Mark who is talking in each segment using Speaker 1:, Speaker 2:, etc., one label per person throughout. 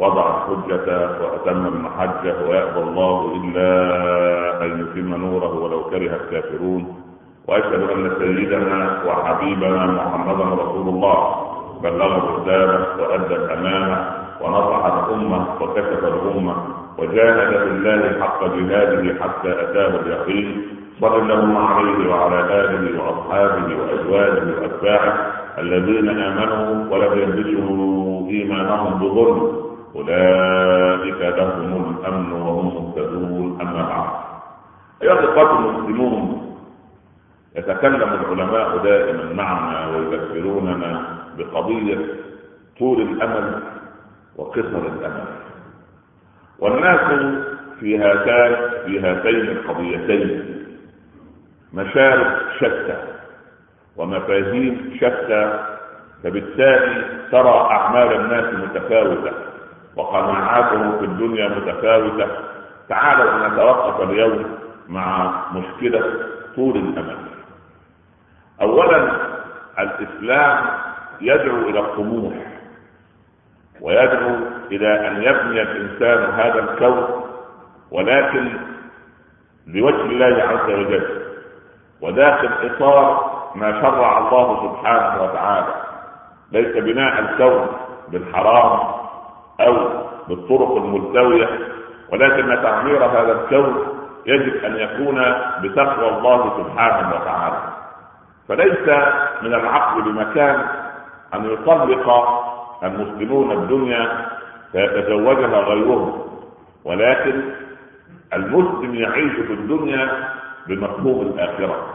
Speaker 1: وضع الحجة وأتم المحجة ويأبى الله إلا أن يتم نوره ولو كره الكافرون. وأشهد أن سيدنا وحبيبنا محمدا رسول الله. بلغ الرسالة وأدى الأمانة ونصح الأمة وكشف الأمة وجاهد في الله حق جهاده حتى أتاه اليقين. صلى الله عليه وعلى آله وأصحابه وأزواجه وأتباعه الذين آمنوا ولم يلبسوا إيمانهم بظلم. أولئك لهم الأمن وهم مهتدون. أما بعد أيها الإخوة المسلمون يتكلم العلماء دائما معنا ويذكروننا بقضية طول الأمل وقصر الأمل. والناس في هاتان في هاتين القضيتين مشارب شتى ومفاهيم شتى فبالتالي ترى أعمال الناس متفاوتة. وقناعاتهم في الدنيا متفاوتة. تعالوا نتوقف اليوم مع مشكلة طول الأمل أولا الإسلام يدعو إلى الطموح ويدعو إلى أن يبني الإنسان هذا الكون ولكن لوجه الله عز وجل. وداخل إطار ما شرع الله سبحانه وتعالى. ليس بناء الكون بالحرام أو بالطرق الملتوية ولكن تعمير هذا الكون يجب أن يكون بتقوى الله سبحانه وتعالى. فليس من العقل بمكان أن يطلق المسلمون الدنيا فيتزوجها غيرهم ولكن المسلم يعيش في الدنيا بمفهوم الآخرة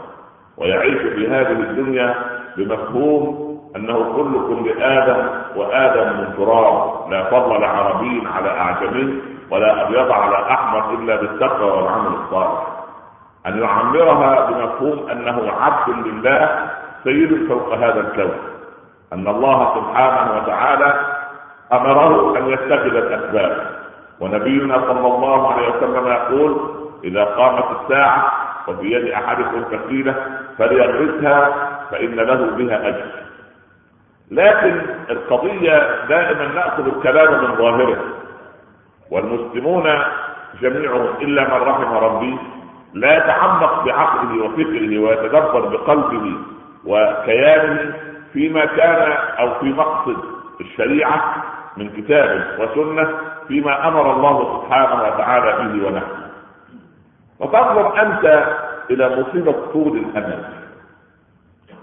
Speaker 1: ويعيش في هذه الدنيا بمفهوم أنه كلكم لادم وآدم من تراب. لا فضل لعربي على أعجمي ولا أبيض على أحمر إلا بالتقوى والعمل الصالح. أن يعمرها بمفهوم أنه عبد لله سيد فوق هذا الكون. أن الله سبحانه وتعالى أمره أن يتخذ الأسباب. ونبينا صلى الله عليه وسلم يقول إذا قامت الساعة وفي يد أحدكم فسيله فليغرسها فإن له بها أجر. لكن القضية دائما نأخذ الكلام من ظاهره والمسلمون جميعهم إلا من رحم ربي لا يتعمق بعقله وفكره ويتدبر بقلبه وكيانه فيما كان أو في مقصد الشريعة من كتاب وسنة فيما أمر الله سبحانه وتعالى به ونحن. وتنظر أنت إلى مصيبة طول الأمل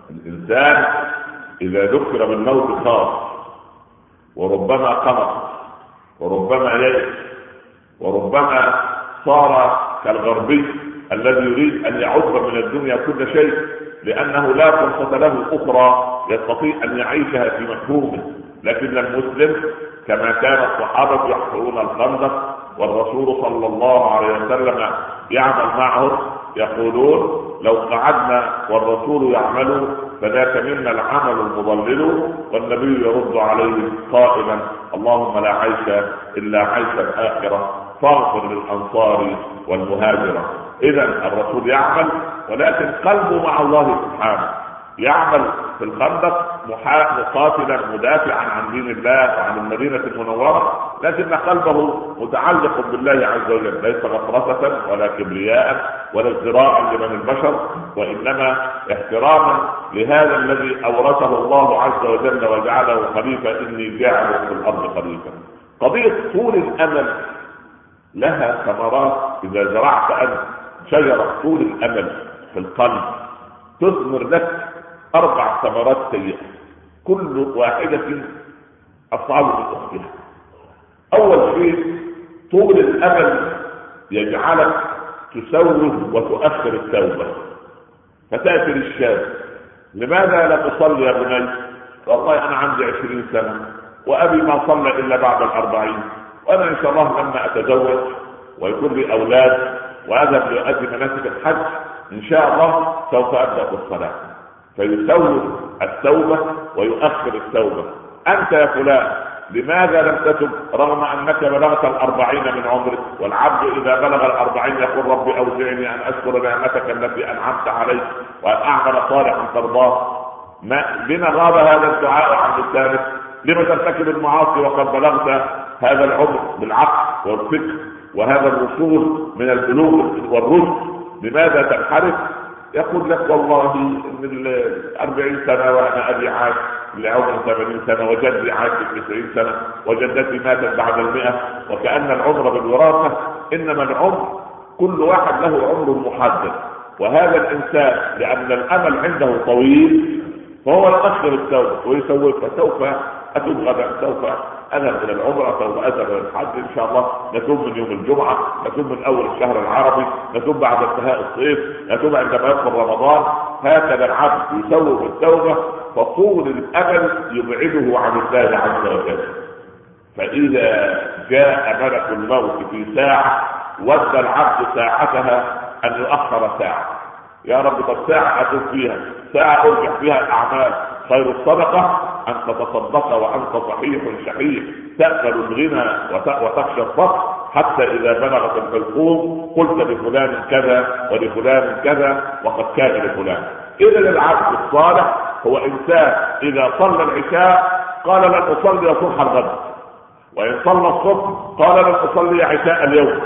Speaker 1: الإنسان إذا ذكر بالموت خاف وربما قنط وربما يئس وربما صار كالغربي الذي يريد أن يعد من الدنيا كل شيء لأنه لا فرصة له أخرى يستطيع أن يعيشها في مفهومه. لكن المسلم كما كان الصحابة يحفرون الخندق والرسول صلى الله عليه وسلم يعمل معهم يقولون لو قعدنا والرسول يعمل فذاك منا العمل المضلل والنبي يرد عليه قائلا اللهم لا عيش إلا عيش الآخرة فاغفر للأنصار والمهاجرة. اذا الرسول يعمل ولكن قلبه مع الله سبحانه. يعمل في الخندق مقاتلا مدافعا عن دين الله وعن المدينة المنورة لكن قلبه متعلق بالله عز وجل. ليس غطرسة ولا كبرياء ولا ازدراء لمن البشر وإنما احتراما لهذا الذي أورثه الله عز وجل وجعله خليفة إني جاعل في الأرض خليفة. قضية طول الأمل لها ثمرات. إذا زرعت أنت شجرة طول الأمل في القلب تثمر لك أربع ثمرات سيئة. كل واحدة أصعب من أختها. أول شيء طول الأمل يجعلك تسوف وتؤخر التوبة. فتأتي للشاب. لماذا لا تصلي يا بني؟ والله أنا عندي عشرين سنة وأبي ما صلى إلا بعد الأربعين وأنا إن شاء الله لما أتزوج ويكون لي أولاد واذهب لأؤدي مناسك الحج إن شاء الله سوف أبدأ بالصلاة فيسوف التوبة ويؤخر التوبة أنت يا فلان لماذا لم تتب رغم أنك بلغت الأربعين من عمرك؟ والعبد إذا بلغ الأربعين يقول ربي أوزعني أن أشكر نعمتك التي أنعمت علي وأن أعمل صالحا ترضاه. ما بما غاب هذا الدعاء عن لسانك؟ لم ترتكب المعاصي وقد بلغت هذا العمر بالعقل والفكر وهذا الوصول من البلوغ والرشد؟ لماذا تنحرف؟ يقول لك والله من الأربعين سنة وأنا أبي عاش لعمر ثمانين سنة وجدي عاش تسعين سنة وجدتي ماتت بعد المئة وكأن العمر بالوراثة إنما العمر كل واحد له عمر محدد. وهذا الإنسان لأن الأمل عنده طويل فهو يؤخر التوبة ويسوف فسوف أتوب غدا سوف اذهب إلى العمرة سوف أذهب إلى الحج إن شاء الله. نتوب من يوم الجمعة نتوب من أول الشهر العربي نتوب بعد انتهاء الصيف نتوب عندما يدخل رمضان. هكذا العبد يسوف التوبة فطول الأمل يبعده عن الله عز وجل. فإذا جاء ملك الموت في ساعة ود العبد ساعتها أن يؤخر ساعة. يا رب طب ساعة أتوب فيها ساعة ارجع فيها الأعمال. خير الصدقة ان تتصدق وأنت صحيح شحيح تأكل الغنى وتخشى الفقر حتى إذا بلغت الحلقوم قلت لفلان كذا ولفلان كذا وقد كان لفلان. إذا العبد الصالح هو إنسان إذا صلى العشاء قال لن أصلي صبح الغد وإن صلى الصبح قال لن أصلي عشاء اليوم.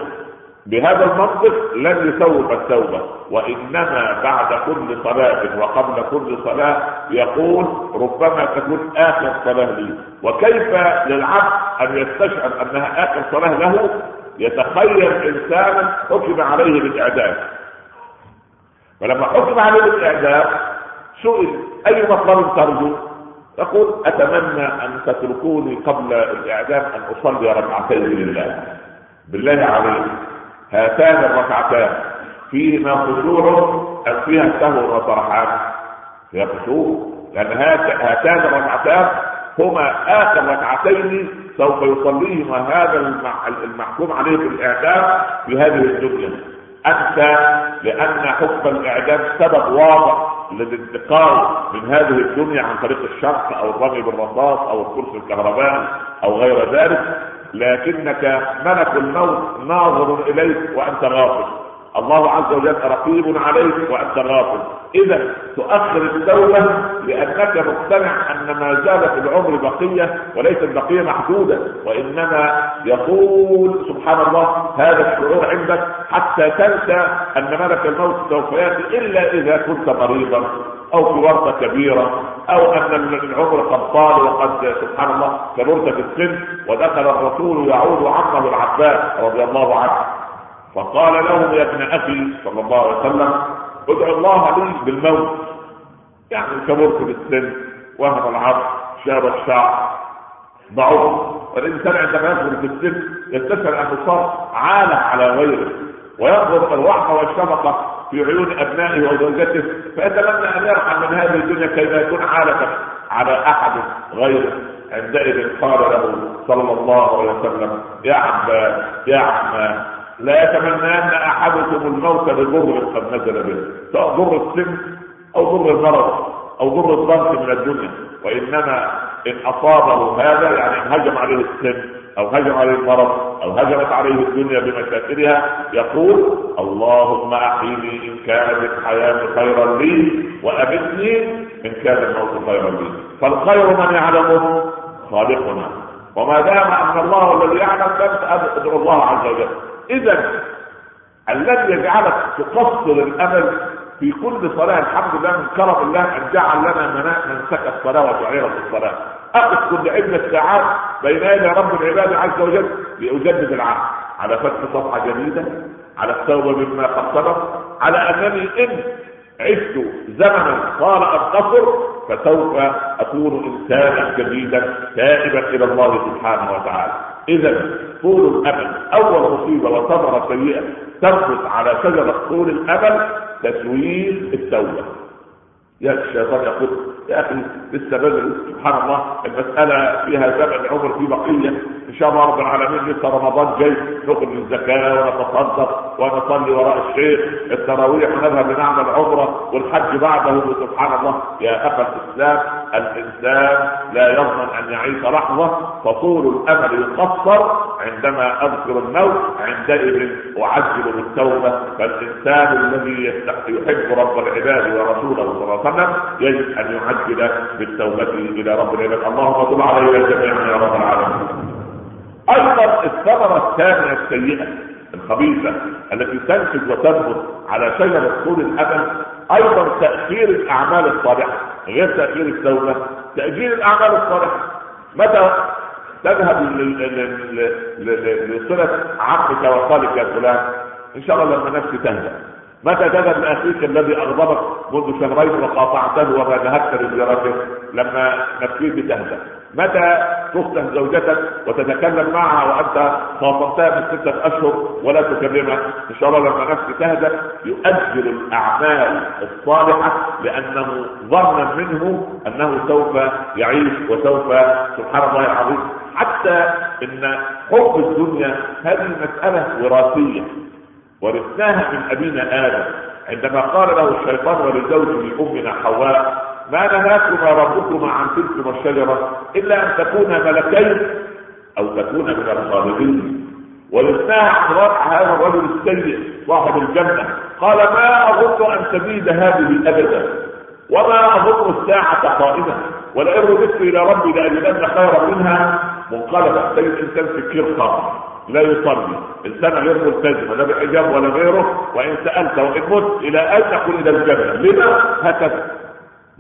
Speaker 1: بهذا المنطق لن يسوق التوبة وإنما بعد كل صلاة وقبل كل صلاة يقول ربما تكون آخر صلاة لي. وكيف للعبد أن يستشعر أنها آخر صلاة له؟ يتخيل إنسانا حكم عليه بالإعدام. فلما حكم عليه بالإعدام سئل أي مطلب ترجو؟ يقول أتمنى أن تتركوني قبل الإعدام أن أصلي ركعتين لله. بالله عليك هاتان الركعتان. فيهما خشوع ام فيها سهو وسرحان فيها خشوع. لأن هاتان الركعتان هما آخر ركعتين سوف يصليهما هذا المحكوم عليه بالاعدام في هذه الدنيا أنت لأن حكم الإعدام سبب واضح للانتقال من هذه الدنيا عن طريق الشرق أو الرمي بالرصاص أو الكرسي الكهربائي أو غير ذلك. لكنك ملك الموت ناظر إليك وأنت غافل. الله عز وجل رقيب عليك وأنت غافل. إذا تؤخر التوبة لأنك مقتنع أن ما زال في العمر بقية وليس البقية محدودة وإنما يقول سبحان الله هذا الشعور عندك حتى تنسى أن ملك الموت سوف يأتي إلا إذا كنت مريضا. أو في ورطة كبيرة أو أن العمر قد طال وقد سبحان الله كبرت في السن ودخل الرسول يعود عمه العباس رضي الله عنه. فقال له يا ابن أخي صلى الله عليه وسلم ادعو الله لي بالموت. يعني كبرت في السن وهم العرض شاب الشعر ضعف والانسان عندما يكبر في السن يستشعر انه عالة على غيره وينظر الرحمة والشفقة في عيون ابنائه وزوجته فيتمنى أن يرحم من هذه الدنيا كي لا يكون عالة على أحد غيره. عندئذ قال له صلى الله عليه وسلم يا عباس يا عمان لا يتمنين أحدكم الموت بضر قد نزل به. سواء ضر السن أو ضر المرض أو ضر الضغط من الدنيا. وإنما إن أصابه هذا يعني ان هجم عليه السن. أو هجم عليه المرض أو هجمت عليه الدنيا بمشاكلها يقول اللهم أحيني إن كانت الحياة خيرا لي وابدني إن كان الموت خيرا لي. فالخير من يعلمه خالقنا. وما دام أن الله الذي يعلم فانت ادعو الله عز وجل. اذا الذي يجعلك تقصر الأمل في كل صلاة الحمد لله من كرم الله أن جعل لنا منسك الصلاة وشعيرة الصلاة. أقف كل عدة ساعات بين يدي رب العباد عز وجل لأجدد العهد. على فتح صفحة جديدة على التوبة مما قد سبق على أنني إن عشت زمنا طال أن قصر فسوف أكون إنسانا جديدا تائبا إلى الله سبحانه وتعالى. اذا طول الأمل أول مصيبة وثمرة سيئة تثبت على شجرة طول الأمل تسويف التوبة. يا الشيطان يقول يا أخي لسه بدري سبحان الله المسألة فيها زمن عمر في بقية. إن شاء الله رب العالمين لسه رمضان جاي نخرج الزكاة ونتصدق ونصلي وراء الشيخ. التراويح ونذهب لنعمل عمره والحج بعده سبحان الله. يا اخا الإسلام الإنسان لا يضمن أن يعيش لحظة فطول الأمل يقصر. عندما أذكر الموت عندئذ اعجل بالتوبة. فالإنسان الذي يحب رب العباد ورسوله صلى الله وسلم يجب أن يعجل بالتوبة إلى رب العباد اللهم تب علينا جميعا يا رب العالمين. أيضا الثمرة الثانية السيئة الخبيثة التي تنتج وتنبت على شجره طول الأمل أيضا تاخير الأعمال الصالحة غير تاخير التوبة تاجيل الأعمال الصالحة. متى تذهب لصلة عمك وخالك يا فلان؟ إن شاء الله لما نفسي تهدأ. متى تذهب لاخيك الذي أغضبك منذ شهرين وقاطعته وما ذهبت لزيارته لما نفسيتي تهدأ متى تفتح زوجتك وتتكلم معها وأنت خاصمتها من ستة أشهر ولا تكلمها؟ إن شاء الله لما نفسك تهدأ يؤجل الأعمال الصالحة لأنه ظنا منه أنه سوف يعيش وسوف سبحان الله العظيم. حتى إن حب الدنيا هذه مسألة وراثية. ورثناها من أبينا آدم. عندما قال له الشيطان ولزوجه امنا حواء ما نهاكما ربكما عن تلكما الشجرة إلا أن تكونا ملكين أو تكونا من الخالدين. ورثناها عن رفع هذا الرجل السيء صاحب الجنة. قال ما أظن أن تزيد هذه أبدا وما أظن الساعة قائمة ولئن رددت إلى ربي لأجدن خيرا منها. منقلبا انسان في كير لا يصلي. انسان غير ملتزم لا بحجاب ولا غيره وإن سألت وإن مت إلى اين تقول إلى الجنه لما هكذا.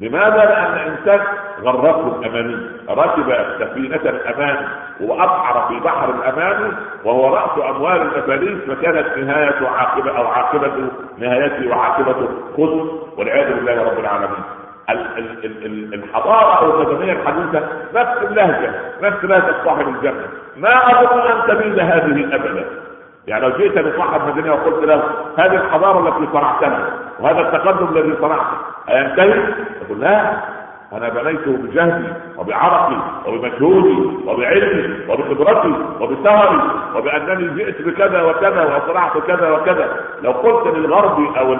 Speaker 1: لماذا؟ لأن انسان غرته الاماني ركب سفينة الامان وأبحر في بحر الامان وهو رأس أموال المفاليس فكانت نهاية عاقبة أو عاقبة نهايته وعاقبة خذ والعياذ بالله رب العالمين. الحضارة أو المدنيه الحديثة نفس اللهجة نفس لهجة صاحب الجنة. ما أظن أن تميل هذه ابدا. يعني لو جئت لصاحب مدينه وقلت له هذه الحضارة التي صنعتها وهذا التقدم الذي صنعته أينتهي؟ يقول لا. أنا بنيته بجهدي وبعرقي وبمجهودي وبعلمي وبخبرتي وبسهري وبأنني جئت بكذا وكذا وصنعت كذا وكذا لو قلت للغربي أو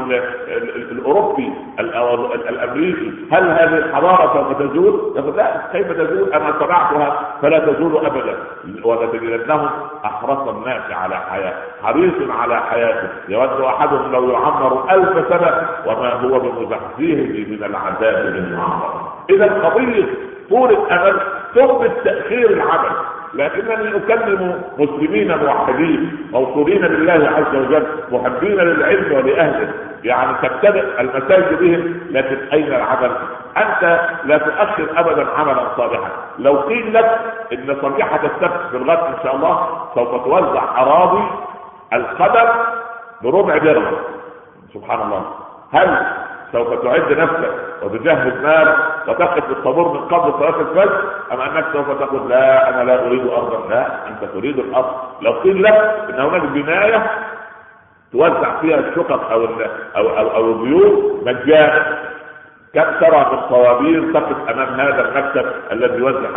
Speaker 1: الأوروبي أو الأمريكي هل هذه الحضارة سوف تزول؟ يقول لا كيف تزول؟ أنا صنعتها فلا تزول أبدا ولتجدنهم أحرص الناس على حياة حريص على حياته يود أحدهم لو يعمر ألف سنة وما هو بمزحزحه من العذاب من يعمر إذا قضية طول الامل ثم تاخير العمل لكنني أكلم مسلمين موحدين موصولين بالله عز وجل محبين للعلم ولأهله. يعني تبتدئ المساجد بهم لكن أين العمل؟ أنت لا تؤخر ابدا عملا صالحا. لو قيل لك إن صبيحة السبت في الغد إن شاء الله سوف توزع أراضي القدر بربع درهم. سبحان الله. هل سوف تعد نفسك وتجهز مال وتقف في الطابور من قبل صلاة الفجر أم أنك سوف تقول لا أنا لا أريد أرضا؟ لا أنت تريد الأرض. لو قيل لك إن هناك بناية توزع فيها الشقق أو أو أو, أو البيوت مجانا كم ترى من الطوابير تقف أمام هذا المكتب الذي يوزع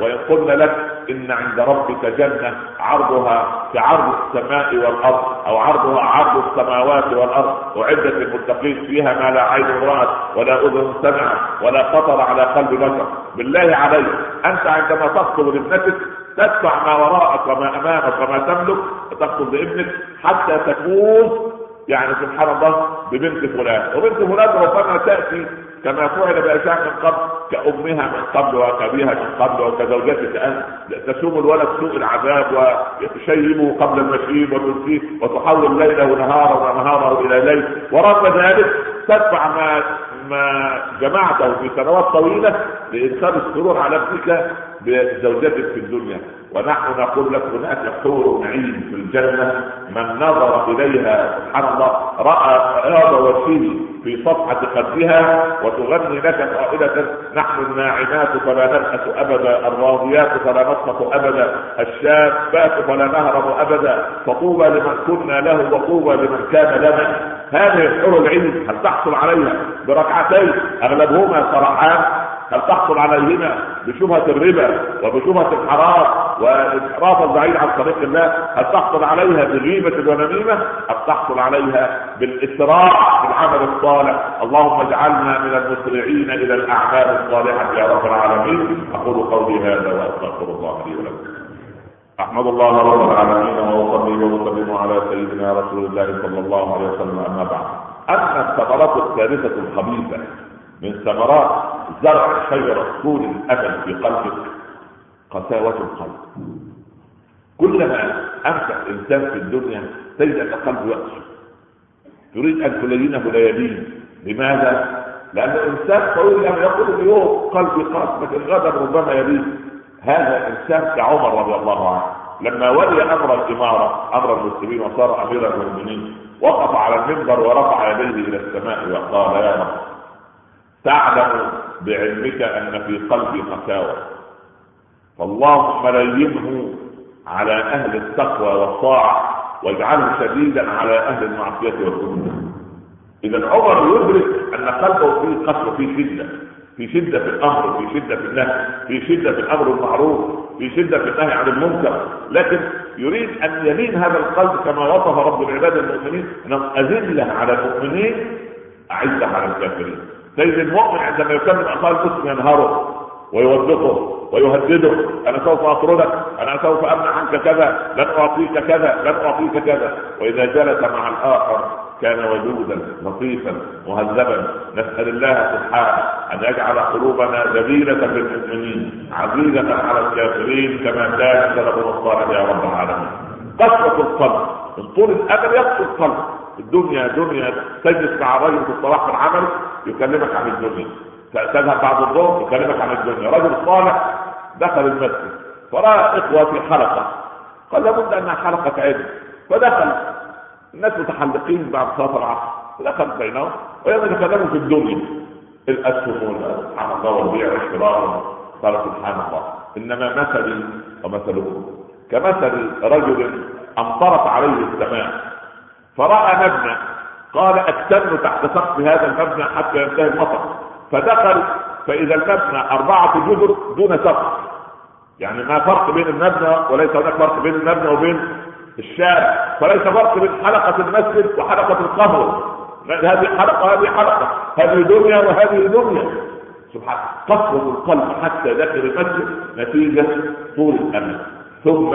Speaker 1: وان قلنا لك إن عند ربك جنة عرضها كعرض السماء والأرض أو عرضها عرض السماوات والأرض. أعدت للمتقين فيها ما لا عين رأت ولا أذن سمعت ولا خطر على قلب بشر. بالله عليك أنت عندما تخطب لابنتك تدفع ما وراءك وما أمامك وما تملك وتخطب لابنك حتى تكون يعني سبحان الله ببنت فلان. وبنت فلان ربما تأتي كما فعل بأشياء من قبل كأمها من قبل وكأبيها من قبل وكزوجتك أنت. تسوم الولد سوء العذاب وتشيبه قبل المشيب وتنسيه وتحول ليله نهارا ونهاره إلى ليل. ورغم ذلك تدفع ما ما جمعته في سنوات طويلة لإدخال السرور على ابنك بزوجتك في الدنيا. ونحن نقول لك هناك حور عين في الجنة. من نظر إليها سبحان الله رأى هذا وجهه في صفحة خدها وتغني لك قائلة نحن الناعمات فلا نبحث أبدا الراضيات فلا نسقط أبدا الشابات فلا نهرب أبدا فطوبى لمن كنا له وطوبى لمن كان لنا. هذه الحور العين هل تحصل عليها؟ بركعتين أغلبهما صرحان هل تحصل عليهما بشبهة الربا وبشبهة الحرام وإسراف البعيد عن طريق الله؟ هل تحصل عليها بغيبة ونميمة هل تحصل عليها بالإسراع في العمل الصالح؟ اللهم اجعلنا من المسرعين إلى الأعمال الصالحة يا رب العالمين. أقول قولي هذا وأستغفر الله لي ولكم. أحمد الله رب العالمين وأصلي وأسلم على سيدنا رسول الله صلى الله عليه وسلم. أما بعد اما الثمرات الثالثة الخبيثة من ثمرات زرع شجرة طول الأمل في قلبك قساوة القلب. كلما أمسك إنسان في الدنيا تجد أن قلبه يقسو. تريد أن تلينه ليلين لماذا؟ لأن الإنسان طويل لما يقول اليوم قلبي قاس لكن غدا ربما يلين. هذا إنسان كعمر رضي الله عنه. لما ولي أمر الإمارة أمر المسلمين وصار أمير المؤمنين وقف على المنبر ورفع يديه إلى السماء وقال يا رب تعلم بعلمك أن في قلبي قساوه فاللهم لينه على أهل التقوى والطاعة واجعله شديدا على أهل المعصية والذنوب اذا عمر يدرك أن قلبه فيه قسوه فيه شدة في شدة في الأمر في شدة في النهي في شدة في الأمر المعروف في شدة في النهي عن المنكر. لكن يريد أن يلين هذا القلب كما وصف رب العباد المؤمنين أنهم أذلة على المؤمنين أعزة على الكافرين. سيد المؤمن عندما يكلم اخاه المسلم ينهره ويوبخه ويهدده. أنا سوف أطردك أنا سوف أمنع عنك كذا لن أعطيك كذا لن أعطيك كذا. وإذا جلس مع الآخر كان ودودا لطيفا مهذبا. نسأل الله سبحانه أن يجعل قلوبنا ذليله للمؤمنين عزيزة على الكافرين كما كان سلفنا الصالح يا رب العالمين. قسوة القلب من طول الأمل يقسو القلب. الدنيا دنيا تجلس مع الرجل في في العمل يكلمك عن الدنيا. تذهب بعد الظهر يكلمك عن الدنيا. رجل صالح دخل المسجد فرأى إخوة في حلقة. قال لابد انها حلقة علم فدخل. الناس متحلقين بعد صلاة العصر. فدخل بينهم ويتكلموا في الدنيا. الاسهم سبحان الله والبيع والشراء. قال سبحان الله. إنما مثلي ومثلكم كمثل رجل امطرت عليه السماء فرأى مبنى قال اكتن تحت سقف هذا المبنى حتى ينتهي المطر. فدخل فإذا المبنى أربعة جدر دون سقف. يعني ما فرق بين المبنى وليس هناك فرق بين المبنى وبين الشارع. فليس فرق بين حلقة المسجد وحلقة القهوه هذه حلقة هذه حلقة. هذه دنيا وهذه دنيا. سبحان قسوة القلب حتى داخل المسجد نتيجة طول الأمل ثم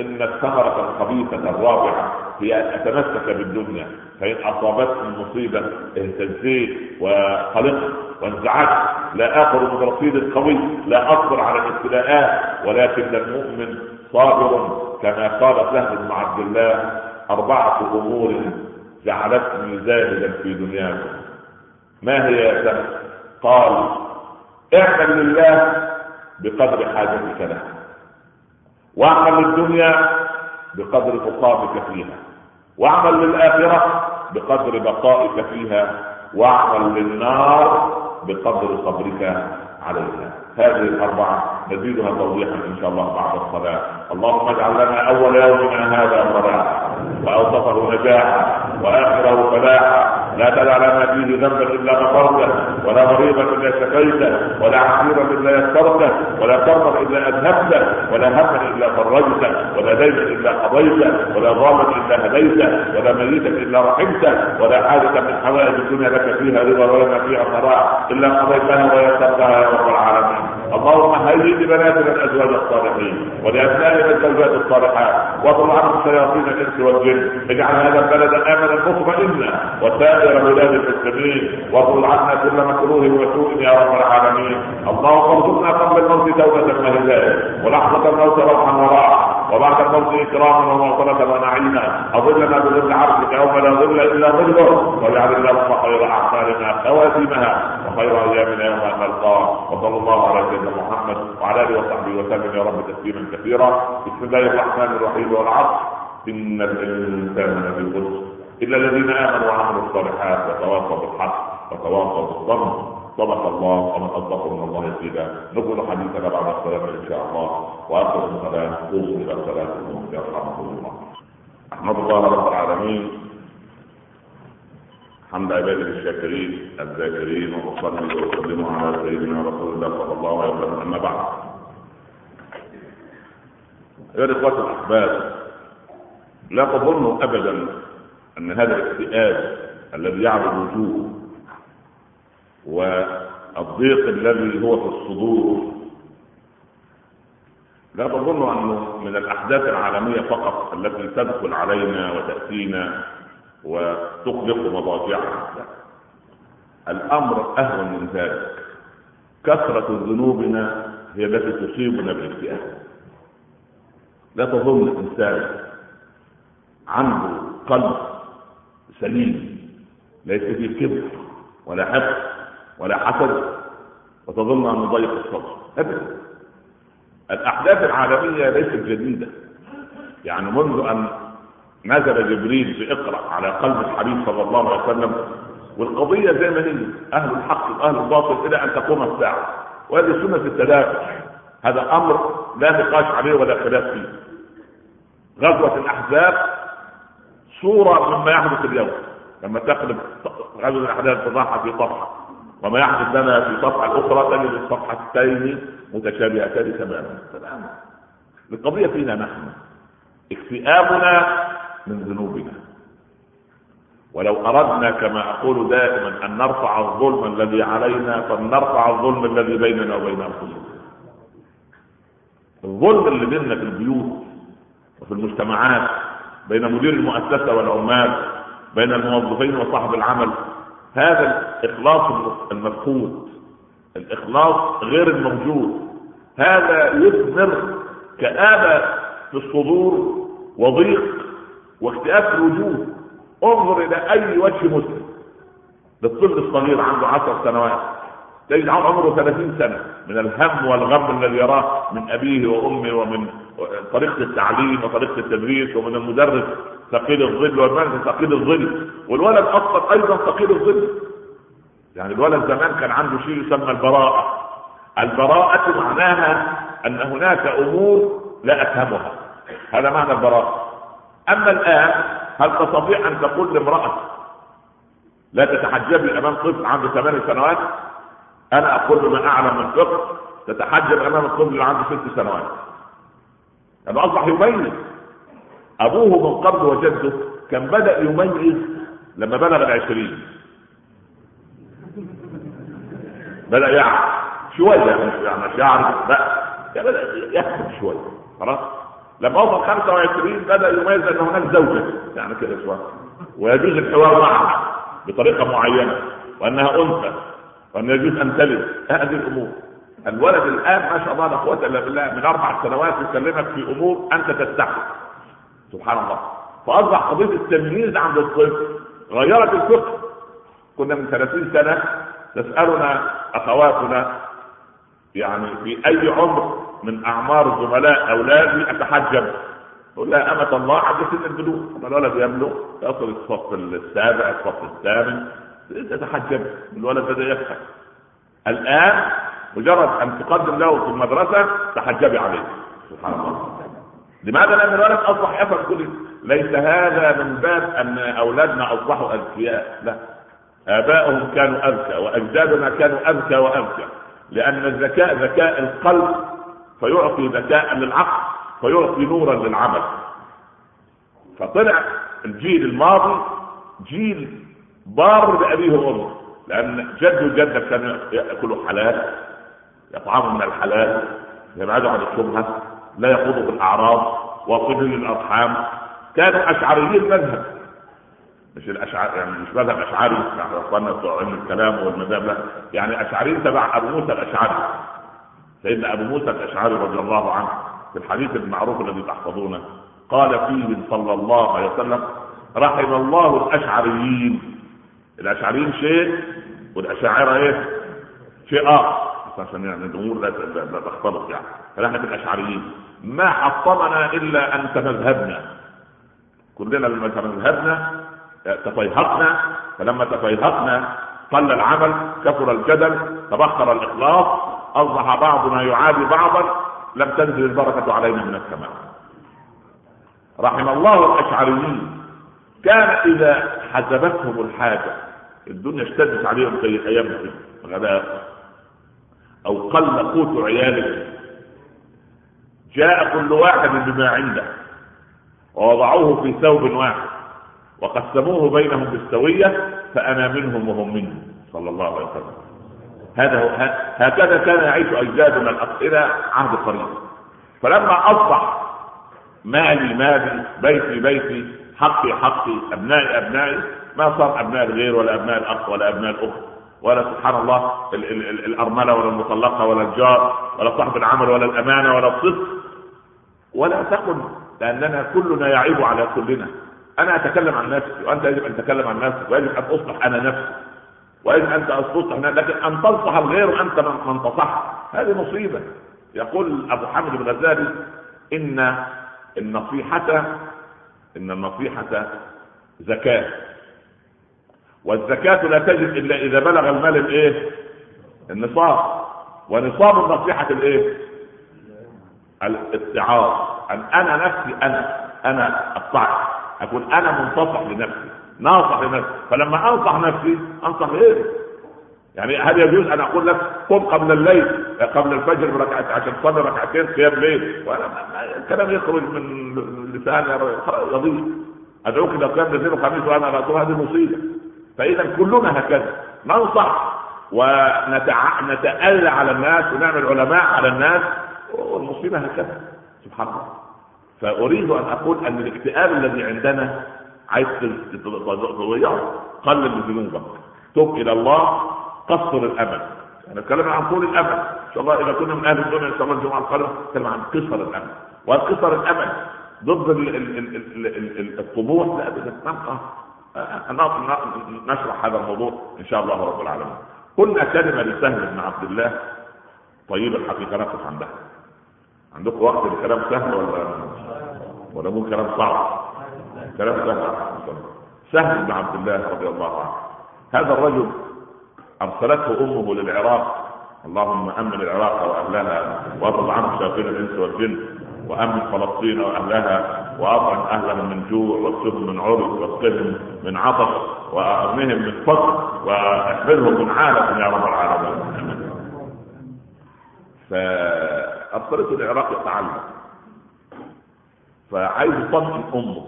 Speaker 1: إن الثمرة الخبيثة الرابعة هي ان اتمسك بالدنيا فإن اصابتني مصيبة اهتزيت وقلقت وانزعجت لا اخذ من رصيد القوي لا أصبر على الابتلاءات ولكن المؤمن صابر كما قال سهل بن عبد الله أربعة أمور جعلتني زاهدا في دنياكم. ما هي يا سهل؟ قال اعمل لله بقدر حاجتك له واعمل للدنيا بقدر مقامك فيها. واعمل للآخرة بقدر بقائك فيها واعمل للنار بقدر صبرك عليها. هذه الأربعة نزيدها توضيحا إن شاء الله بعد الصلاة. اللهم اجعل لنا أول يومنا هذا صلاة وأوسطه نجاحا وآخره فلاحا. لا تدع لنا فيه ذنبا إلا غفرته ولا مريضا إلا شفيته ولا عسيرا إلا يسرته ولا كربا إلا أذهبته ولا هما إلا فرجته ولا دينا إلا قضيته ولا ضالا إلا هديته ولا ميتا إلا رحمته ولا حاجة من حوائج الدنيا لك فيها رضا ولنا فيها قضاء إلا قضيتها ويسرتها يا رب العالمين. اللهم هيئ لبناتنا الأزواج الصالحين ولابنائنا الزوجات الصالحات واطلع عنهم شياطين الإنس والجن اجعل هذا البلد آمنا مطمئنا وسائر بلاد المسلمين واطل عنا كل مكروه وسوء يا رب العالمين. اللهم ارزقنا قبل الموت توبة وهدايه ولحظة الموت روحا وراحه وبعد الموت إكراما ومغفرة ونعيما. أظلنا بظل عرشك يوم لا ظل إلا ظله. واجعل اللهم خير أعمالنا خواتمها وخير أيامنا يوم نلقاه وصلى الله على سيدنا محمد وعلى آله وصحبه وسلم. يا رب تسليما كثيرا. بسم الله الرحمن الرحيم. والعصر. إن الإنسان لفي خسر. إلا الذين آمنوا وعملوا الصالحات وتواصوا بالحق وتواصوا بالصبر صدق الله ومن أصدق من الله قيلا نقول حديثنا بعد السلام إن شاء الله. وآخر الكلام قوموا إلى صلاتكم يرحمكم الله. أحمد الله رب العالمين. حمد عباده الشاكرين الذاكرين وأصلي وأسلم على سيدنا رسول الله صلى الله عليه وسلم. أما بعد. يا اخوة الأحباب لا تظنوا ابدا أن هذا الاكتئاب الذي يعرض الوجوه والضيق الذي هو في الصدور لا تظنوا انه من الأحداث العالمية فقط التي تدخل علينا وتأتينا وتقلق مضاجعها الأمر أهون من ذلك. كثرة ذنوبنا هي التي تصيبنا بالاكتئاب. لا تظن الإنسان عنده قلب سليم. ليس فيه كبر ولا حقد ولا حسد وتظن انه ضيق الصدر ابدا. الأحداث العالمية ليست جديدة. يعني منذ أن نزل جبريل اقرا على قلب الحبيب صلى الله عليه وسلم والقضية زي ما هي أهل الحق وأهل الباطل إلى أن تقوم الساعة. وهذه سنة التدافع هذا أمر لا نقاش عليه ولا خلاف فيه. غزوة الأحزاب صورة مما يحدث اليوم. لما تقلب غزوه الاحزاب تضحى في صفحة. وما يحدث لنا في الصفحه الأخرى تجد الصفحتين متشابهتان تماما. تماما القضية فينا نحن. اكتئابنا من ذنوبنا. ولو أردنا كما أقول دائما أن نرفع الظلم الذي علينا فلنرفع الظلم الذي بيننا وبين أنفسنا. الظلم اللي بيننا في البيوت وفي المجتمعات بين مدير المؤسسة والعمال بين الموظفين وصاحب العمل. هذا الإخلاص المفقود الإخلاص غير الموجود. هذا يثمر كآبة في الصدور وضيق واكتئاب في الوجود. انظر إلى أي وجه مسلم. للطفل الصغير عنده عشر سنوات تجد عمره 30 سنة. من الهم والغم الذي يراه من أبيه وأمه ومن طريقة التعليم وطريقة التدريس ومن المدرس ثقيل الظل والمنزل ثقيل الظل. والولد أصلا أيضا ثقيل الظل. يعني الولد زمان كان عنده شيء يسمى البراءة. البراءة معناها أن هناك أمور لا أفهمها. هذا معنى البراءة. أما الآن هل تستطيع أن تقول لامرأة لا تتحجبي أمام طفل عنده ثمان سنوات؟ أنا أقول بما أعلم من فقه تتحجب أمام الطفل اللي عنده ست سنوات. يعني أصبح يميز. أبوه من قبل وجده كان بدأ يميز لما بلغ العشرين. بدأ يعرف. شوية يعني مش يعرف. لا يعني بدأ يفهم شوية. خلاص. لما وصل 25 بدأ يميز أن هناك زوجة. يعني كده شوية. ويجوز الحوار معها بطريقة معينة وأنها أنثى. وأن يجوز أن تلد هذه الأمور. الولد الآن ما شاء الله لا قوه إلا بالله من أربع سنوات يكلمك في أمور أنت تستحي سبحان الله. فأصبح قضية التمييز عند الطفل غيرت الفقه. كنا من 30 سنة تسالنا أخواتنا يعني في أي عمر من أعمار زملاء أولادي أتحجب؟ تقول لها أمة الله عند سن البلوغ. الولد يبلغ يصل الصف السابع الصف الثامن. تتحجب الولد بدا يفهم. الآن مجرد أن تقدم له في المدرسة تحجبي عليه. سبحان الله. لماذا؟ لأن الولد أصبح يفهم. كل ليس هذا من باب أن أولادنا أصبحوا أذكياء. لا. آباؤهم كانوا أذكى وأجدادنا كانوا أذكى وأذكى. لأن الذكاء ذكاء القلب فيعطي ذكاء للعقل فيعطي نورا للعمل. فطلع الجيل الماضي جيل بار بأبيه وأمه. لأن جد وجدك كانوا يأكلوا حلال يطعموا من الحلال يبعدوا عن الشبهة لا يخوضوا في الأعراض واصلين للأرحام. كانوا أشعريين مذهب مش الاشعار يعني مش مذهب أشعري يعني إخواننا بتوع علم الكلام والمذهب لا. يعني اشعري تبع أبو موسى الأشعري. سيدنا أبو موسى الأشعري رضي الله عنه. في الحديث المعروف الذي تحفظونه. قال فيه صلى الله عليه وسلم رحم الله الأشعريين. الأشعريين شيء والأشاعرة إيه شيء آخر. عشان يعني الأمور لا تختلط يعني. فنحن الأشعريين. ما حطمنا إلا أن تمذهبنا كلنا لما تمذهبنا تفيهقنا. فلما تفيهقنا قل العمل كثر الجدل تبخر الإخلاص اصبح بعضنا يعادي بعضا لم تنزل البركة علينا من السماء. رحم الله الأشعريين. كان إذا حجبتهم الحاجة الدنيا اشتدت عليهم زي أيام الغداء. أو قل قوت عياله جاء كل واحد بما عنده. ووضعوه في ثوب واحد. وقسموه بينهم بالسوية فأنا منهم وهم مني صلى الله عليه وسلم. هذا هكذا كان يعيش اجدادنا إلى عهد قريب. فلما أصبح مالي مالي بيتي بيتي حقي حقي أبنائي أبنائي. ما صار أبناء الغير ولا أبناء الأخ ولا أبناء الأخت. ولا سبحان الله ال ال ال الأرملة ولا المطلقة ولا الجار ولا صاحب العمل ولا الأمانة ولا الصدق. ولا تكن لأننا كلنا يعيب على كلنا. أنا أتكلم عن نفسي وأنت يجب أن تتكلم عن نفسك ويجب أن اصلح أنا نفسي. ويجب أن تصلح لكن أن تنصح الغير وأنت من تصح. هذه مصيبة. يقول أبو حامد الغزالي إن النصيحة إن النصيحة زكاة. والزكاة لا تجب إلا إذا بلغ المال الإيه؟ النصاب. ونصاب النصيحة الإيه؟ الاتعاظ أن أنا نفسي أنا أنا الطاعه اكون أنا منتصح لنفسي ناصح لنفسي. فلما أنصح نفسي أنصح غيري. يعني هل يجوز أن أقول لك قم قبل الليل قبل الفجر بركعت عشان تصلي ركعتين قيام ليل؟ وأنا الكلام يخرج من لساني يضيع أدعوك إلى قيام الاثنين وخميس وأنا لا هذه مصيبة. فإذا كلنا هكذا. ننصح ونتألى على الناس ونعمل علماء على الناس والمصيبة هكذا. سبحان الله. فأريد أن أقول أن الاكتئاب الذي عندنا عايز تضيعه قلل من ذنوبك. تب إلى الله قصر الأمل. يعني نتكلم عن طول الأمل. إن شاء الله إذا كنا من أهل الدنيا إن شاء الله الجمعة القادمة نتكلم عن قصر الأمل. وقصر الأمل ضد الطموح. لا ابدا نبقى نشرح هذا الموضوع إن شاء الله رب العالمين. قلنا كلمة لسهل بن عبد الله. طيب الحقيقة نقف عندها. عندكم وقت الكلام سهل ولا ولا مو كلام صعب؟ كلام سهل. سهل بن عبد الله رضي الله عنه. هذا الرجل أرسلته أمه للعراق. اللهم أمن العراق وأهلها واطل عنهم شياطين الإنس والجن وأمن فلسطين وأهلها واطعم أهلها من جوع واكسبهم من عرض واسقهم من عطش وأغنهم من فقر واحفظهم من عالم يا رب العالمين. فارسلته العراق يتعلم فعايز يطمئن أمه.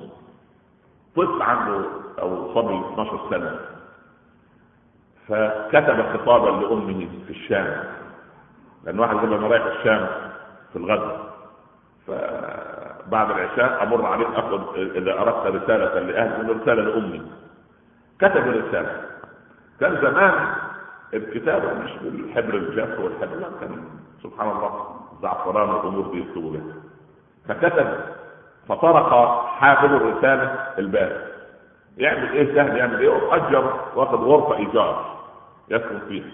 Speaker 1: طفل عنده أو صبي 12 سنة. فكتب خطابا لأمه في الشام. لأن واحد قبل ما رايح الشام في الغد. فبعد العشاء أمر عليك أخذ إذا أردت رسالة لاهلي رساله لأمي. كتب الرسالة. كان زمان الكتابه مش بالحبر الجاف والحبر لا كان سبحان الله زعفران الأمور دي يكتبوا بها فكتب فطرق حافظ الرسالة الباب يعمل إيه؟ سهل يعمل إيه؟ واجر واخذ غرفة إيجار يسكن فيها.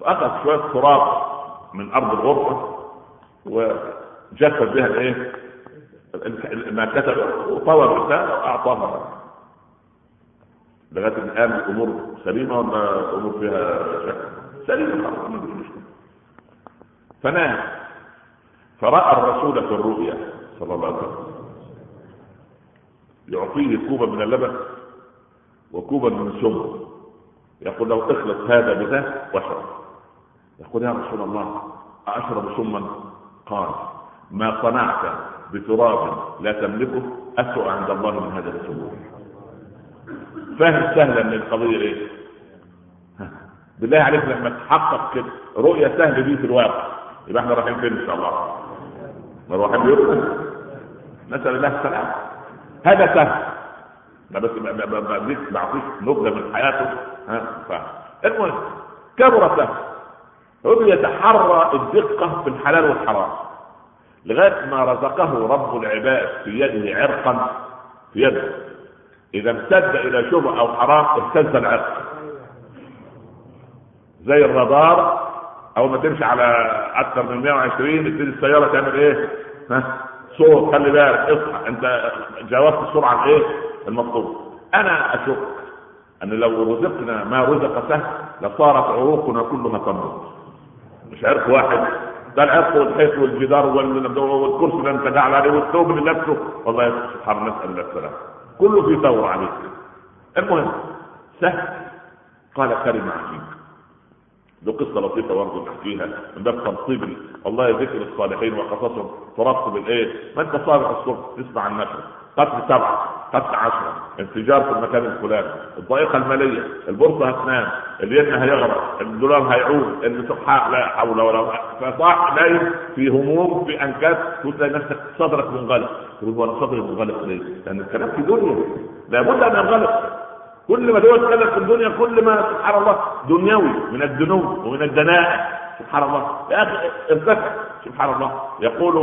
Speaker 1: فأخذ شوية تراب من أرض الغرفة وجفف بها الإيه؟ ما كتب وطوى الرسالة وأعطاها. لغاية الان الأمور سليمة ولا الأمور فيها شك؟ سليمة خلاص ما فنام. فراى الرسول في الرؤيا صلى الله عليه وسلم. يعطيه كوبا من اللبن وكوبا من السم. يقول له اخلط هذا بذا واشرب. يقول يا رسول الله أشرب سما؟ قال ما صنعت بتراب لا تملكه أسوأ عند الله من هذا السموم فاهم سهلا من القضية إيه؟ بالله عليك لما تحقق كده رؤية سهلة دي في الواقع. يبقى إحنا رايحين فين إن شاء الله؟ رايحين بيوتنا نسأل الله السلامة. هذا سهل ما بس بديك بعطيك نبذة من حياته. ها المهم كبر سهل هو يتحرى الدقة في الحلال والحرام. لغاية ما رزقه رب العباد في يده عرقا في يده. إذا امتد إلى شبه أو حرام اهتز العرق. زي الرادار أول ما تمشي على أكثر من 120 تبتدي السيارة تعمل إيه؟ ها؟ صوت خلي بالك اصحى. انت جاوزت السرعه الايه؟ المطلوب. أنا اشك ان لو رزقنا ما رزق سهل لصارت عروقنا كلها تمر. مش عرق واحد. ده العرق والحيط والجدار والكرسي اللي انت قاعد عليه والثوب اللي لابسه والله سبحان نسأل الله السلامة. كله في ثورة عليك. المهم سهل. قال كلمة عجيبة. له قصة لطيفة برضه نحكيها من باب تنصيب والله ذكر الصالحين وقصصهم. تربط بالإيه؟ ما أنت صابح الصبح تسمع النشر. قتل سبعة قتل عشرة. انفجار في المكان الفلاني. الضائقة المالية. البورصة هتنام. الين هيغرق. الدولار هيعود. اللي سبحان لا حول ولا قوة. فصاح نايم في هموم في أنكاس. وتلاقي نفسك صدرك منغلق. تقول هو أنا صدري منغلق ليه؟ لأن الكلام في دنيا. لابد أن ينغلق. كل ما دول تكلم في الدنيا كل ما سبحان الله دنيوي من الدنو ومن الدناء سبحان الله. يا أخي ارتفع سبحان الله. يقول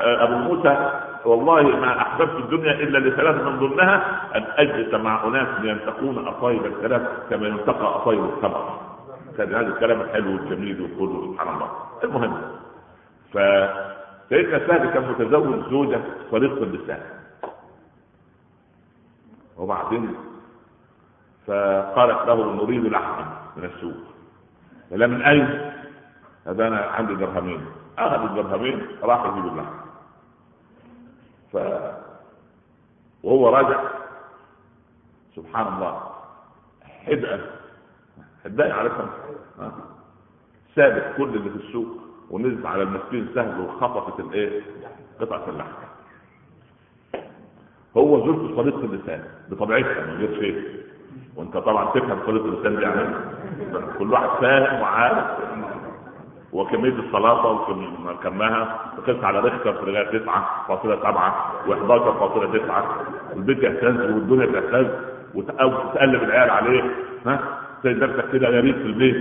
Speaker 1: آه، أبو موسى والله ما أحببت الدنيا إلا لثلاث من ضمنها أن أجلس مع أناس ينتقون اطايب الثلاث كما ينتقى اطايب الخمر كان هذا الكلام الحلو والجميل وكله سبحان الله. المهم ف سيدنا سهل كان متزوج زوجة طريقه اللسان وبعدين فقالت له نريد لحما من السوق. قال من أين؟ هذا أنا عندي درهمين أخذ الدرهمين راح يجيب اللحم ف وهو راجع. سبحان الله. حدأة حدأة عارفها سابت كل اللي في السوق ونزل على المسكين سهل وخطفت الإيه؟ قطعة اللحم. هو زوجته صديقة اللسان. بطبيعتها من غير شيء. وانت طبعا تفهم طريقه الإنسان دي يعني كل واحد فاهم وعارف. وكميه السلطة وكمها تقيس على ريختر في لغايه 9.7 و11.9 والبيت يهتز والدنيا تهتز وتقلب العيال عليه. ها؟ زي نفسك كده غريب في البيت.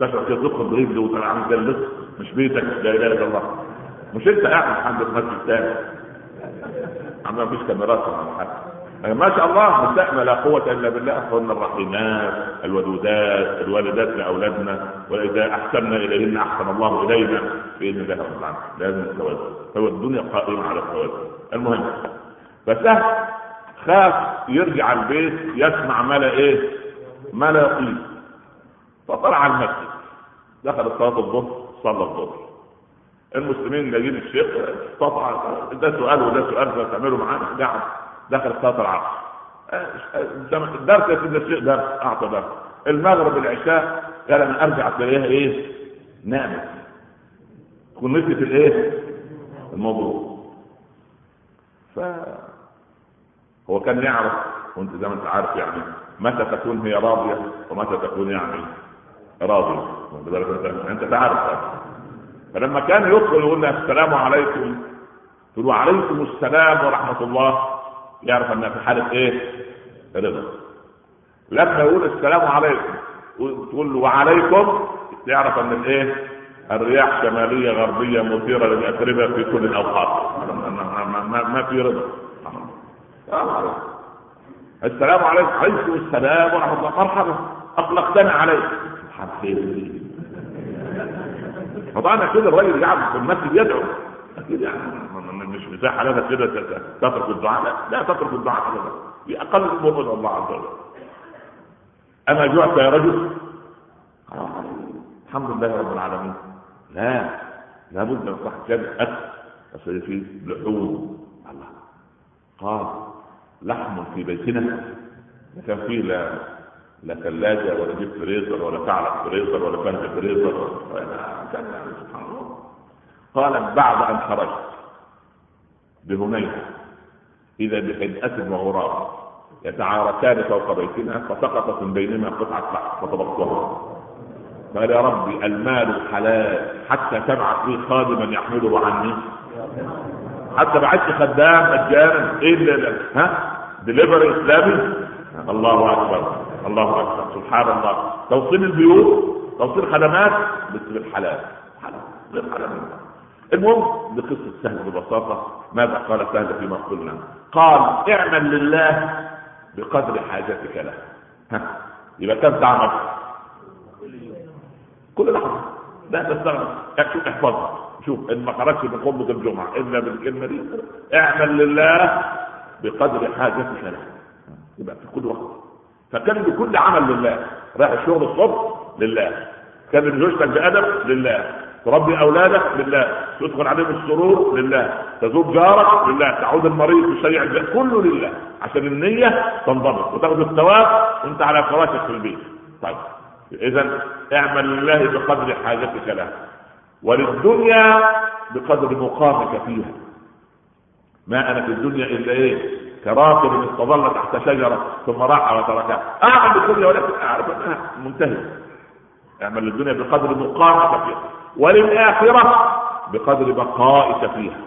Speaker 1: تشعر كده تدخل برجل وتبقى عامل زي اللص مش بيتك. لا إله إلا الله. مش أنت قاعد عند المسجد تاني. عم ما فيش كاميرات ولا حاجة. ما شاء الله نسائنا لا قوة إلا بالله. هن الرحيمات الودودات الوالدات لأولادنا وإذا أحسنا إليهن أحسن الله إلينا بإذن الله رب العالمين. لازم التوازن. هو الدنيا قائمة على التوازن. المهم فسهل خاف يرجع البيت يسمع ما لا إيه؟ ما لا يقيم فطلع المسجد. دخل صلاة الظهر صلى الظهر. المسلمين جايين الشيخ استطاع ده سؤال وده سؤال تعملوا معانا. قاعد دخل صلاه العصر الدرس يا سيدنا الشيخ درس أعطى درس المغرب العشاء قال أنا ارجع تلاقيها إيه نامت تكون نسيت الايه الموضوع. ف هو كان يعرف وأنت زي ما أنت عارف يعني متى تكون هي راضية ومتى تكون يعني راضية. انت تعرف. فلما كان يدخل يقول السلام عليكم تقول وعليكم السلام ورحمة الله. يعرف أنها في حالة إيه؟ رضا. لما يقول السلام عليكم تقول له وعليكم يعرف أن الإيه؟ الرياح شمالية غربية مثيرة للاتربه في كل الأوقات. ما, في رضا. السلام عليكم. عليكم السلام ورحمة الله. مرحبا. اطلقتنا عليك. حبيبي. فطبعا كده الراجل قاعد في المسجد يدعو. أكيد يعني. مش مساحه لنا كده تترك الدعاء؟ لا لا تترك الدعاء ابدا. في أقل الأمور من الله عز وجل. اما جعت يا رجل؟ الحمد لله رب العالمين. لا لابد من صح كان اكل أصل في لحوم الله. قال لحم في بيتنا. ما كان فيه لا لا ثلاجة ولا جيب فريزر ولا ثعلب فريزر ولا فهد فريزر. كان سبحان الله. قال بعد أن خرجت. بهنين إذا بحدأة وغراب. يتعاركان فوق بيتنا فسقطت من بينهما قطعة لحم فطبقتها. قال يا ربي المال حلال حتى تبعث لي خادما يحمله عني. حتى بعثت خدام مجانا. إيه ها؟ دليفري إسلامي؟ الله أكبر. الله أكبر. سبحان الله. توصيل البيوت توصيل خدمات بس بالحلال حلال. بالحلال المهم بقصة سهل ببساطة ماذا قال سهل فيما قلنا؟ قال اعمل لله بقدر حاجتك له. ها يبقى كم تعمل؟ كل لحظة. لا تستغرب. احفظها شوف إن ما خرجت من خطبة الجمعة الا بالكلمة دي اعمل لله بقدر حاجتك له. يبقى في كل وقت فكان بكل عمل لله رايح الشغل الصبح لله. كان زوجتك بأدب لله. تربي أولادك لله تدخل عليهم السرور لله تزور جارك لله تعود المريض بشيء كله لله عشان النية تنضبط وتاخد الثواب وانت على فراشك في البيت. طيب إذا اعمل لله بقدر حاجتك له وللدنيا بقدر مقامك فيها. ما أنا في الدنيا إلا إيه؟ كراكب استظل تحت شجرة ثم راح وتركها أعمل الدنيا ولكن أعرف أنها منتهية. اعمل للدنيا بقدر مقامك فيها. وللآخرة بقدر بقائك فيها.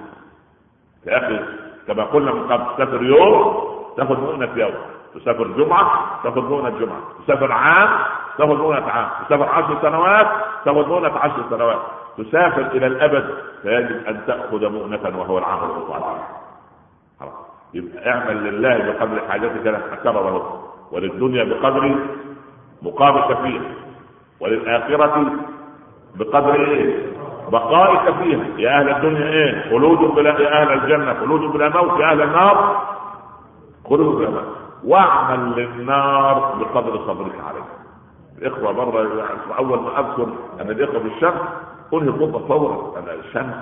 Speaker 1: أخي كما قلنا من قبل تسافر يوم تاخذ مؤنة يوم. تسافر جمعة تاخذ مؤنة جمعة. تسافر عام تاخذ مؤنة عام. تسافر عشر سنوات تاخذ مؤنة عشر سنوات. تسافر إلى الأبد فيجب أن تأخذ مؤنة وهو العمل الصالح يبقى اعمل لله بقدر حاجتك له. كرر وللدنيا بقدر مقامك فيها. وللآخرة بقدر إيه؟ بقائك فيها. يا أهل الدنيا إيه؟ خلود بلا يا أهل الجنة خلود بلا موت يا أهل النار. خلود بلا موت. واعمل للنار بقدر صبرك عليه الإخوة بره أول ما أذكر أن الإخوة بالشمس أنهي فورا أنا الشمس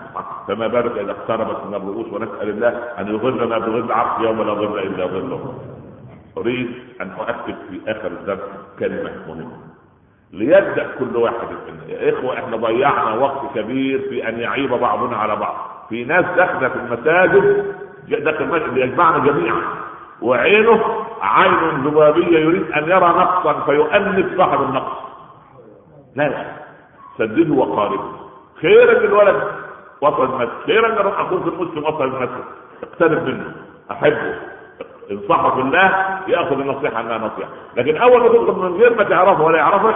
Speaker 1: فما بالك إذا اقتربت من الرؤوس ونسأل الله أن يظلنا بظل عرش يوم لا ظل إلا ظله أريد أن أؤكد في آخر الدرس كلمة مهمة. ليبدأ كل واحد يا إخوة إحنا ضيعنا وقت كبير في أن يعيب بعضنا على بعض. في ناس داخلة في المساجد داخل المسجد يجمعنا جميعا. وعينه عين ذبابية يريد أن يرى نقصا فيؤنف صاحب النقص. لا لا سدده وقاربه. خيرا للولد وصل المسجد. خيرا أخوك المسلم وصل المسجد. اقترب منه. أحبه. انصحه بالله يأخذ النصيحة انها نصيحة. لكن أول ما تدخل من غير ما تعرفه ولا يعرفك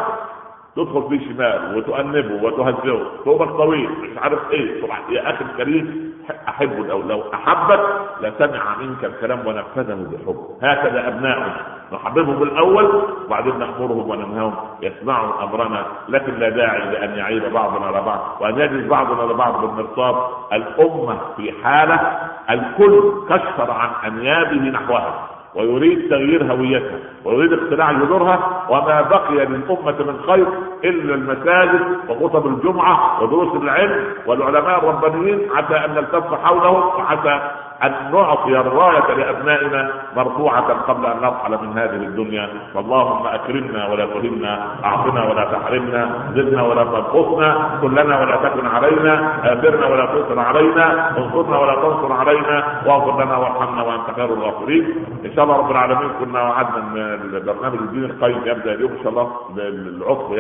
Speaker 1: تدخل فيه شمال وتؤنبه وتهزئه ثوبك طويل مش عارف إيه. يا أخي الكريم احبه لو لو أحبك لسمع منك الكلام ونفذه بحب هكذا أبناؤنا. نحببهم بالاول وبعدين نامرهم وننهاهم. يسمعوا أمرنا. لكن لا داعي لأن يعيب بعضنا على بعض. وأن يجلس بعضنا لبعض بالمرصاد الأمة في حالة الكل كشر عن أنيابه نحوها ويريد تغيير هويتها ويريد اقتلاع جذورها وما بقي للأمة من خير إلا المساجد وخطب الجمعة ودروس العلم والعلماء الربانيين حتى أن نلتف حولهم وحتى أن نعطي الراية لأبنائنا مرفوعة قبل أن نرحل من هذه الدنيا. فاللهم أكرمنا ولا تهنا أعطنا ولا تحرمنا زدنا ولا تنقصنا كلنا ولا تكن علينا آثرنا ولا تنصر علينا انصرنا ولا تنصر علينا واغفر لنا وارحمنا وأنت خير الغافرين. إن شاء الله رب العالمين كنا وعدنا البرنامج الدين القيم يبدأ اليوم إن شاء الله العطف يعني.